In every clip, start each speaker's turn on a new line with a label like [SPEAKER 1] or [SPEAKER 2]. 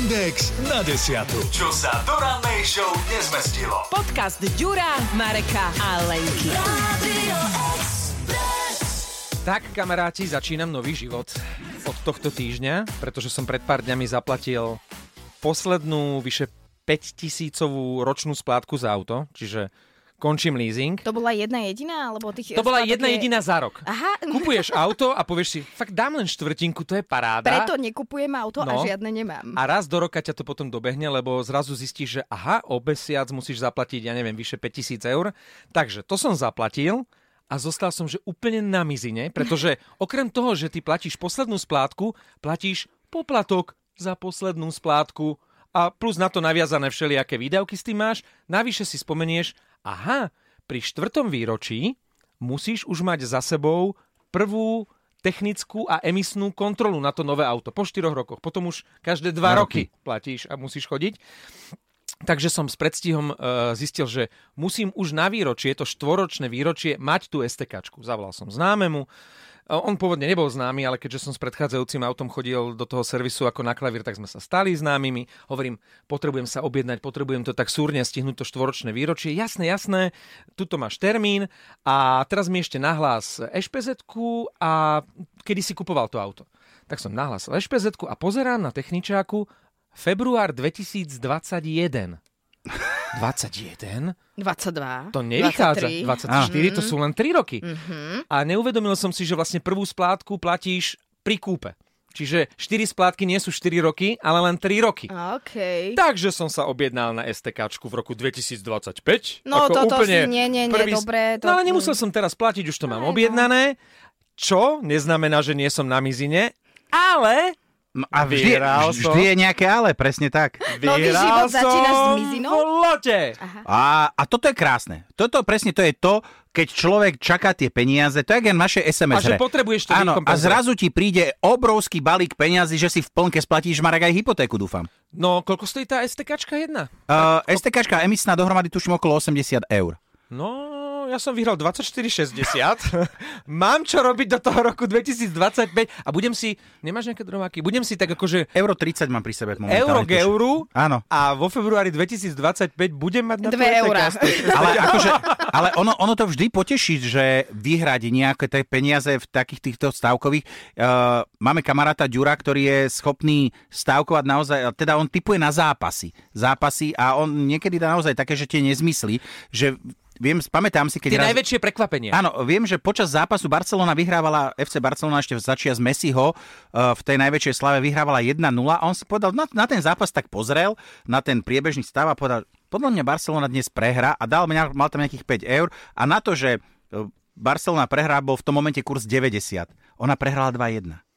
[SPEAKER 1] Index na desiatu. Čo sa do rannej show nezmestilo.
[SPEAKER 2] Podcast Ďura, Mareka a Lenky.
[SPEAKER 3] Tak, kamaráti, začínam nový život od tohto týždňa, pretože som pred pár dňami zaplatil poslednú vyše 5000 ročnú splátku za auto, čiže končím leasing.
[SPEAKER 4] To bola jedna jediná? Alebo tých
[SPEAKER 3] To bola jedna
[SPEAKER 4] je-
[SPEAKER 3] jediná za rok.
[SPEAKER 4] Aha.
[SPEAKER 3] Kupuješ auto a povieš si, fakt dám len štvrtinku, to je paráda.
[SPEAKER 4] Preto nekupujem auto
[SPEAKER 3] No.
[SPEAKER 4] a žiadne nemám.
[SPEAKER 3] A raz do roka ťa to potom dobehne, lebo zrazu zistíš, že aha, o mesiac musíš zaplatiť, ja neviem, vyše 5000 eur. Takže to som zaplatil a zostal som, že úplne na mizine, pretože okrem toho, že ty platíš poslednú splátku, platíš poplatok za poslednú splátku a plus na to naviazané všelijaké výdavky s tým máš. Navyše si spomenieš, aha, pri štvrtom výročí musíš už mať za sebou prvú technickú a emisnú kontrolu na to nové auto po 4 rokoch. Potom už každé 2
[SPEAKER 5] Dva
[SPEAKER 3] roky.
[SPEAKER 5] roky
[SPEAKER 3] platíš a musíš chodiť. Takže som s predstihom uh, zistil, že musím už na výročie, to štvoročné výročie, mať tú STKčku. Zavolal som známemu. On pôvodne nebol známy, ale keďže som s predchádzajúcim autom chodil do toho servisu ako na klavír, tak sme sa stali známymi. Hovorím, potrebujem sa objednať, potrebujem to tak súrne stihnúť to štvoročné výročie. Jasné, jasné, tuto máš termín a teraz mi ešte nahlás ešpz a kedy si kupoval to auto. Tak som nahlásil ešpz a pozerám na techničáku február 2021. 21?
[SPEAKER 4] 22.
[SPEAKER 3] To nevychádza.
[SPEAKER 4] 23.
[SPEAKER 3] 24, to sú len 3 roky.
[SPEAKER 4] Mhm.
[SPEAKER 3] A neuvedomil som si, že vlastne prvú splátku platíš pri kúpe. Čiže 4 splátky nie sú 4 roky, ale len 3 roky.
[SPEAKER 4] OK.
[SPEAKER 3] Takže som sa objednal na STKčku v roku 2025.
[SPEAKER 4] No,
[SPEAKER 3] Ako
[SPEAKER 4] toto
[SPEAKER 3] úplne
[SPEAKER 4] si- nie, nie, nie,
[SPEAKER 3] prvý...
[SPEAKER 4] dobre, to-
[SPEAKER 3] No ale nemusel som teraz platiť, už to mám
[SPEAKER 4] Aj, no.
[SPEAKER 3] objednané. Čo neznamená, že nie som na mizine, ale
[SPEAKER 5] No A vždy,
[SPEAKER 3] Vyhral
[SPEAKER 5] vždy
[SPEAKER 3] som.
[SPEAKER 5] je nejaké ale, presne tak.
[SPEAKER 4] Nový
[SPEAKER 3] vyhral
[SPEAKER 4] život začínaš s
[SPEAKER 3] som
[SPEAKER 4] mizinou?
[SPEAKER 3] v lote.
[SPEAKER 5] A, a toto je krásne. Toto presne to je to, keď človek čaká tie peniaze, to je jak naše
[SPEAKER 3] A
[SPEAKER 5] SMS
[SPEAKER 3] že
[SPEAKER 5] hre.
[SPEAKER 3] potrebuješ to
[SPEAKER 5] Áno, a zrazu ti príde obrovský balík peňazí, že si v plnke splatíš Marek aj hypotéku, dúfam.
[SPEAKER 3] No, koľko stojí tá STKčka jedna?
[SPEAKER 5] Uh, STKčka emisná dohromady tuším okolo 80 eur.
[SPEAKER 3] No, ja som vyhral 24,60. Mám čo robiť do toho roku 2025 a budem si, nemáš nejaké dromáky? Budem si tak akože
[SPEAKER 5] Euro 30 mám pri sebe momentálne.
[SPEAKER 3] euro k euru
[SPEAKER 5] Áno.
[SPEAKER 3] a vo februári 2025 budem mať na
[SPEAKER 4] Dve eurá.
[SPEAKER 5] Ale, akože, ale ono, ono to vždy poteší, že vyhrať nejaké tie peniaze v takých týchto stávkových. Uh, máme kamaráta Ďura, ktorý je schopný stávkovať naozaj, teda on typuje na zápasy. Zápasy a on niekedy dá naozaj také, že tie nezmysly, že viem, pamätám si, keď
[SPEAKER 3] Tie
[SPEAKER 5] raz...
[SPEAKER 3] najväčšie prekvapenia.
[SPEAKER 5] Áno, viem, že počas zápasu Barcelona vyhrávala, FC Barcelona ešte začia z Messiho, uh, v tej najväčšej slave vyhrávala 1-0 a on si povedal, na, na ten zápas tak pozrel, na ten priebežný stav a povedal, podľa mňa Barcelona dnes prehrá a dal, mal tam nejakých 5 eur a na to, že uh, Barcelona prehrá, bol v tom momente kurz 90. Ona prehrala 2-1.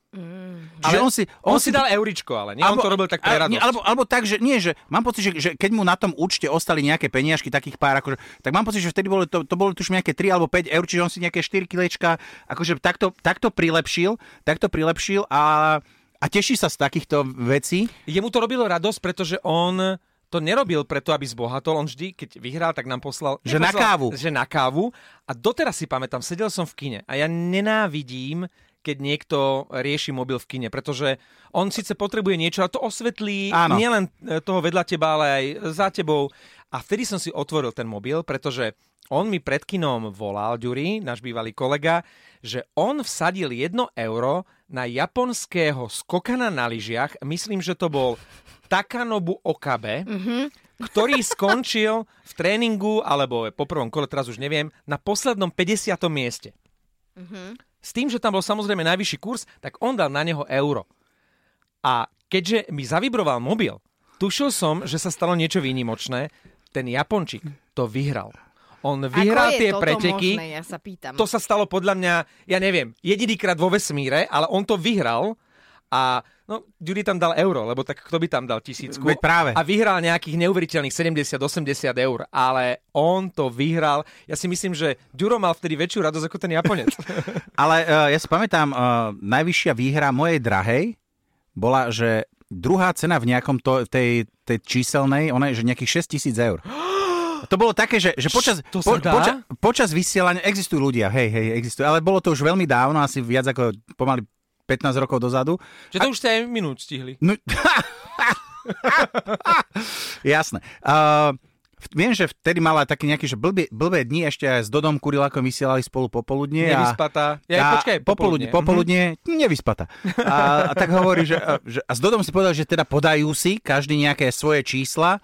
[SPEAKER 3] Ale
[SPEAKER 5] on si,
[SPEAKER 3] On si dal euričko, ale nie, on to robil tak pre radosť.
[SPEAKER 5] Alebo, alebo tak, že nie, že mám pocit, že, že keď mu na tom účte ostali nejaké peniažky, takých pár, akože, tak mám pocit, že vtedy bolo to, to bolo tuž nejaké 3 alebo 5 eur, čiže on si nejaké 4 kilečka, akože takto, takto prilepšil, takto prilepšil a, a teší sa z takýchto vecí.
[SPEAKER 3] Jemu to robilo radosť, pretože on to nerobil preto, aby zbohatol. On vždy, keď vyhral, tak nám poslal...
[SPEAKER 5] Že na
[SPEAKER 3] neposlal-
[SPEAKER 5] kávu.
[SPEAKER 3] Že na kávu. A doteraz si pamätám, sedel som v kine a ja nenávidím, keď niekto rieši mobil v kine, pretože on síce potrebuje niečo, ale to osvetlí
[SPEAKER 5] Áno.
[SPEAKER 3] nielen e, toho vedľa teba, ale aj za tebou. A vtedy som si otvoril ten mobil, pretože on mi pred kinom volal, Ďuri, náš bývalý kolega, že on vsadil 1 euro na japonského skokana na lyžiach. Myslím, že to bol Takanobu Okabe, ktorý skončil v tréningu, alebo po prvom kole, teraz už neviem, na poslednom 50. mieste. S tým, že tam bol samozrejme najvyšší kurz, tak on dal na neho euro. A keďže mi zavibroval mobil, tušil som, že sa stalo niečo výnimočné. Ten Japončik to vyhral. On
[SPEAKER 4] je
[SPEAKER 3] tie preteky.
[SPEAKER 4] Možné, ja sa pýtam.
[SPEAKER 3] To sa stalo podľa mňa, ja neviem, jedinýkrát vo vesmíre, ale on to vyhral a no, Judy tam dal euro, lebo tak kto by tam dal tisícku?
[SPEAKER 5] Veď práve.
[SPEAKER 3] A vyhral nejakých neuveriteľných 70-80 eur, ale on to vyhral. Ja si myslím, že Ďuro mal vtedy väčšiu radosť ako ten Japonec.
[SPEAKER 5] Ale uh, ja si pamätám, uh, najvyššia výhra mojej drahej bola, že druhá cena v nejakom to, tej, tej číselnej, ona je, že nejakých 6 tisíc eur. To bolo také, že, že počas,
[SPEAKER 3] To dá?
[SPEAKER 5] počas, počas vysielania, existujú ľudia, hej, hej, existujú, ale bolo to už veľmi dávno, asi viac ako pomaly 15 rokov dozadu.
[SPEAKER 3] Že to už ste aj minút stihli.
[SPEAKER 5] No, Jasné. Uh, Viem, že vtedy mala taký nejaký, že blbé, blbé dni, ešte aj s Dodom Kurilakom vysielali spolu popoludne.
[SPEAKER 3] Nevyspatá. Ja,
[SPEAKER 5] a,
[SPEAKER 3] počkaj,
[SPEAKER 5] popoludne. Popoludne, mm-hmm. nevyspatá. A, a tak hovorí, že, a, že a s Dodom si povedal, že teda podajú si každý nejaké svoje čísla,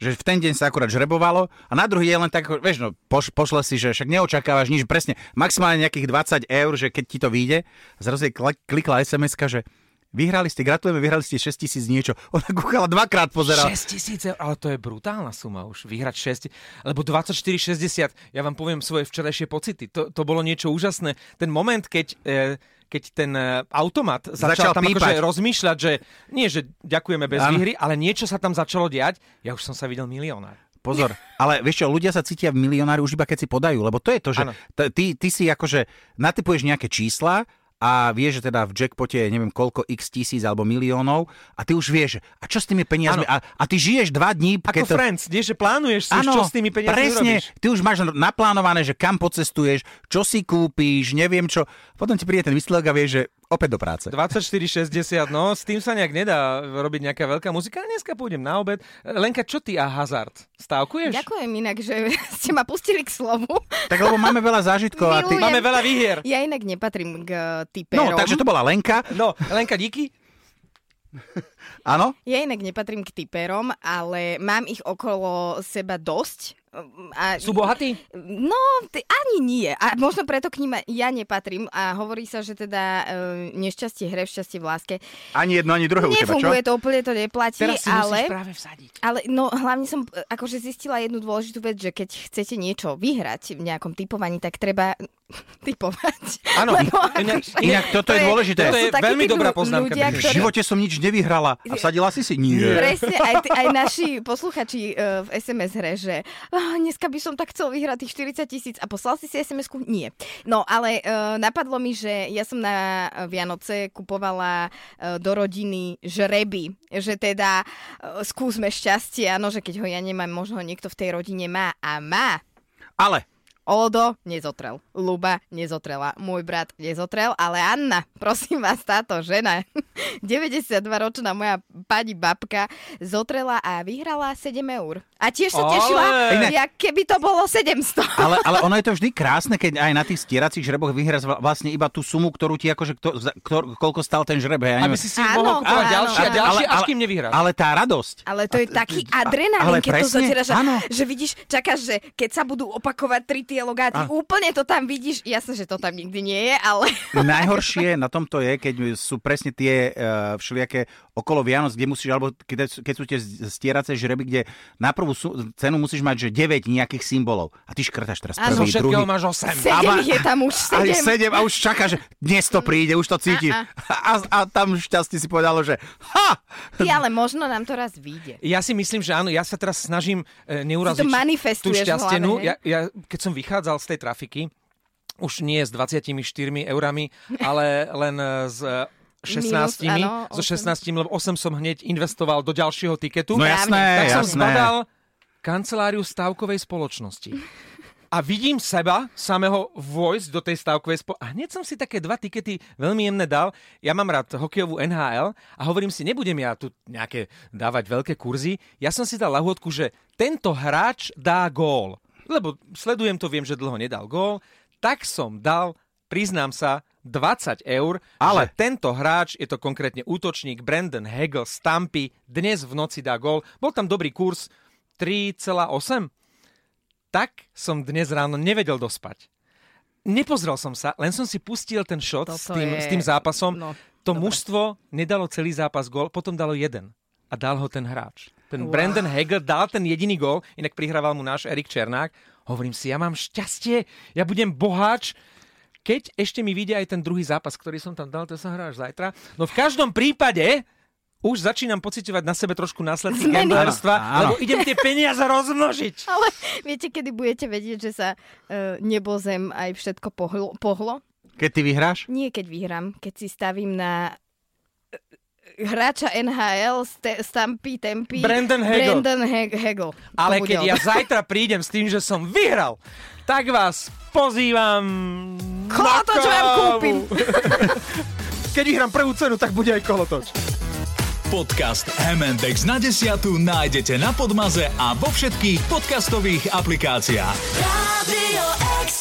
[SPEAKER 5] že v ten deň sa akurát žrebovalo a na druhý deň len tak, vieš, no, poš, pošle si, že však neočakávaš nič, presne, maximálne nejakých 20 eur, že keď ti to vyjde, zrazu jej klikla sms že Vyhrali ste, gratulujeme, vyhrali ste 6 tisíc niečo. Ona kúkala dvakrát pozerala.
[SPEAKER 3] 6 tisíc ale to je brutálna suma už, vyhrať 6, lebo 24,60, ja vám poviem svoje včerajšie pocity, to, to bolo niečo úžasné. Ten moment, keď... E, keď ten e, automat začal, začal tam akože rozmýšľať, že nie, že ďakujeme bez ano. výhry, ale niečo sa tam začalo diať, ja už som sa videl milionár.
[SPEAKER 5] Pozor, ale vieš čo, ľudia sa cítia v milionári už iba keď si podajú, lebo to je to, že ty, ty si akože natypuješ nejaké čísla a vieš, že teda v jackpote je neviem koľko x tisíc alebo miliónov a ty už vieš, a čo s tými peniazmi? A, a ty žiješ dva dní...
[SPEAKER 3] Ako to... friends, nie, že plánuješ si, ano, čo s tými peniazmi presne, urobíš.
[SPEAKER 5] ty už máš naplánované, že kam pocestuješ, čo si kúpíš, neviem čo. Potom ti príde ten výsledok a vieš, že opäť do práce.
[SPEAKER 3] 24,60, no s tým sa nejak nedá robiť nejaká veľká muzika. Dneska pôjdem na obed. Lenka, čo ty a hazard? Stávkuješ?
[SPEAKER 4] Ďakujem inak, že ste ma pustili k slovu.
[SPEAKER 5] Tak lebo máme veľa zážitkov. A ty...
[SPEAKER 3] Máme veľa výhier.
[SPEAKER 4] Ja inak nepatrím k eh, typerom.
[SPEAKER 5] No, takže to bola Lenka.
[SPEAKER 3] No, Lenka, díky.
[SPEAKER 5] Áno?
[SPEAKER 4] Ja inak nepatrím k typerom, ale mám ich okolo seba dosť
[SPEAKER 3] a, Sú bohatí?
[SPEAKER 4] No, t- ani nie. A možno preto k ním ja nepatrím. A hovorí sa, že teda e, nešťastie hre v šťastie v láske.
[SPEAKER 5] Ani jedno, ani druhé
[SPEAKER 4] Nefunguje to úplne, to neplatí.
[SPEAKER 3] Teraz si
[SPEAKER 4] ale,
[SPEAKER 3] práve vsadiť.
[SPEAKER 4] Ale no, hlavne som e, akože zistila jednu dôležitú vec, že keď chcete niečo vyhrať v nejakom typovaní, tak treba typovať.
[SPEAKER 5] Áno, inak, akože inak toto je dôležité.
[SPEAKER 3] To je veľmi dobrá poznámka. Ľudia,
[SPEAKER 5] ktorí... V živote som nič nevyhrala. A vsadila si si? Nie.
[SPEAKER 4] Presne, aj, t- aj naši posluchači uh, v SMS hre, že oh, dneska by som tak chcel vyhrať tých 40 tisíc a poslal si si SMS-ku? Nie. No, ale uh, napadlo mi, že ja som na Vianoce kupovala uh, do rodiny žreby, že teda uh, skúsme šťastie, áno, že keď ho ja nemám, možno ho niekto v tej rodine má a má.
[SPEAKER 5] Ale
[SPEAKER 4] Odo nezotrel. Luba nezotrela. Môj brat nezotrel, ale Anna, prosím vás, táto žena, 92-ročná moja pani babka, zotrela a vyhrala 7 eur. A tiež sa tešila, ale... jak keby to bolo 700.
[SPEAKER 5] Ale, ale ono je to vždy krásne, keď aj na tých stieracích žreboch vyhráš vlastne iba tú sumu, ktorú ti akože, kto, kto, koľko stal ten žreb. Ja
[SPEAKER 3] Aby si si mohol kúpovať ďalšie a ďalšie, až kým nevyhráš.
[SPEAKER 5] Ale tá radosť.
[SPEAKER 4] Ale to je taký adrenalín, keď to zatieraš, že vidíš, čakáš, že keď sa budú opakovať tri tie logáty, a... úplne to tam vidíš. Jasne, že to tam nikdy nie je, ale...
[SPEAKER 5] Najhoršie na tomto je, keď sú presne tie uh, všelijaké okolo Vianoc, kde musíš, alebo keď, keď sú tie stierace žreby, kde na prvú cenu musíš mať, že 9 nejakých symbolov. A ty škrtaš teraz
[SPEAKER 3] prvý,
[SPEAKER 5] Áno, druhý.
[SPEAKER 3] máš 8.
[SPEAKER 4] 7 a je tam už 7.
[SPEAKER 5] Aj 7 a už čaká, že dnes to príde, už to cítiš. A, a tam šťastie si povedalo, že ha!
[SPEAKER 4] Ty, ale možno nám to raz vyjde.
[SPEAKER 3] Ja si myslím, že áno, ja sa teraz snažím e, neuraziť tú šťastenú. Ja, ja, keď som vychádzal z tej trafiky, už nie s 24 eurami, ale len s 16, Minus, áno, so 16, lebo 8 som hneď investoval do ďalšieho tiketu.
[SPEAKER 5] No jasné,
[SPEAKER 3] tak som
[SPEAKER 5] jasné.
[SPEAKER 3] zbadal kanceláriu stavkovej spoločnosti. A vidím seba samého vojsť do tej stavkovej spoločnosti. A hneď som si také dva tikety veľmi jemné dal. Ja mám rád hokejovú NHL a hovorím si, nebudem ja tu nejaké dávať veľké kurzy. Ja som si dal lahôdku, že tento hráč dá gól. Lebo sledujem to, viem, že dlho nedal gól. Tak som dal, priznám sa, 20 eur, ale že tento hráč, je to konkrétne útočník Brandon Hegel z Tampy, dnes v noci dá gol. Bol tam dobrý kurz 3,8. Tak som dnes ráno nevedel dospať. Nepozrel som sa, len som si pustil ten shot s tým, je... s tým zápasom. No, to dobre. mužstvo nedalo celý zápas gol, potom dalo jeden. A dal ho ten hráč. Ten wow. Brandon Hegel dal ten jediný gol, inak prihrával mu náš Erik Černák. Hovorím si, ja mám šťastie, ja budem boháč, keď ešte mi vidia aj ten druhý zápas, ktorý som tam dal, to sa hráš zajtra. No v každom prípade už začínam pocitovať na sebe trošku následky gamblerstva, lebo idem tie peniaze rozmnožiť.
[SPEAKER 4] Ale viete, kedy budete vedieť, že sa uh, nebo zem aj všetko pohlo, pohlo?
[SPEAKER 5] Keď ty vyhráš?
[SPEAKER 4] Nie, keď vyhrám. Keď si stavím na e, hráča NHL, st- Stampy, Tempy.
[SPEAKER 3] Brandon Hegel.
[SPEAKER 4] Brandon He- Hegel.
[SPEAKER 3] Ale keď ja zajtra prídem s tým, že som vyhral, tak vás pozývam
[SPEAKER 4] Kolotoč vám kúpim.
[SPEAKER 3] Keď vyhrám prvú cenu, tak bude aj kolotoč.
[SPEAKER 1] Podcast M&X na desiatu nájdete na Podmaze a vo všetkých podcastových aplikáciách.
[SPEAKER 6] Radio X.